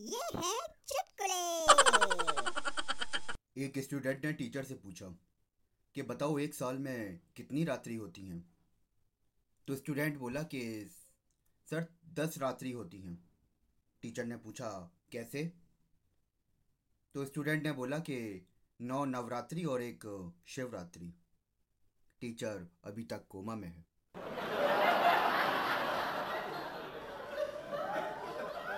ये है चुटकुले। एक स्टूडेंट ने टीचर से पूछा कि बताओ एक साल में कितनी रात्रि होती हैं? तो स्टूडेंट बोला कि सर, दस रात्रि होती हैं। टीचर ने पूछा, कैसे? तो स्टूडेंट ने बोला कि नौ नवरात्रि और एक शिवरात्रि। टीचर अभी तक कोमा में है।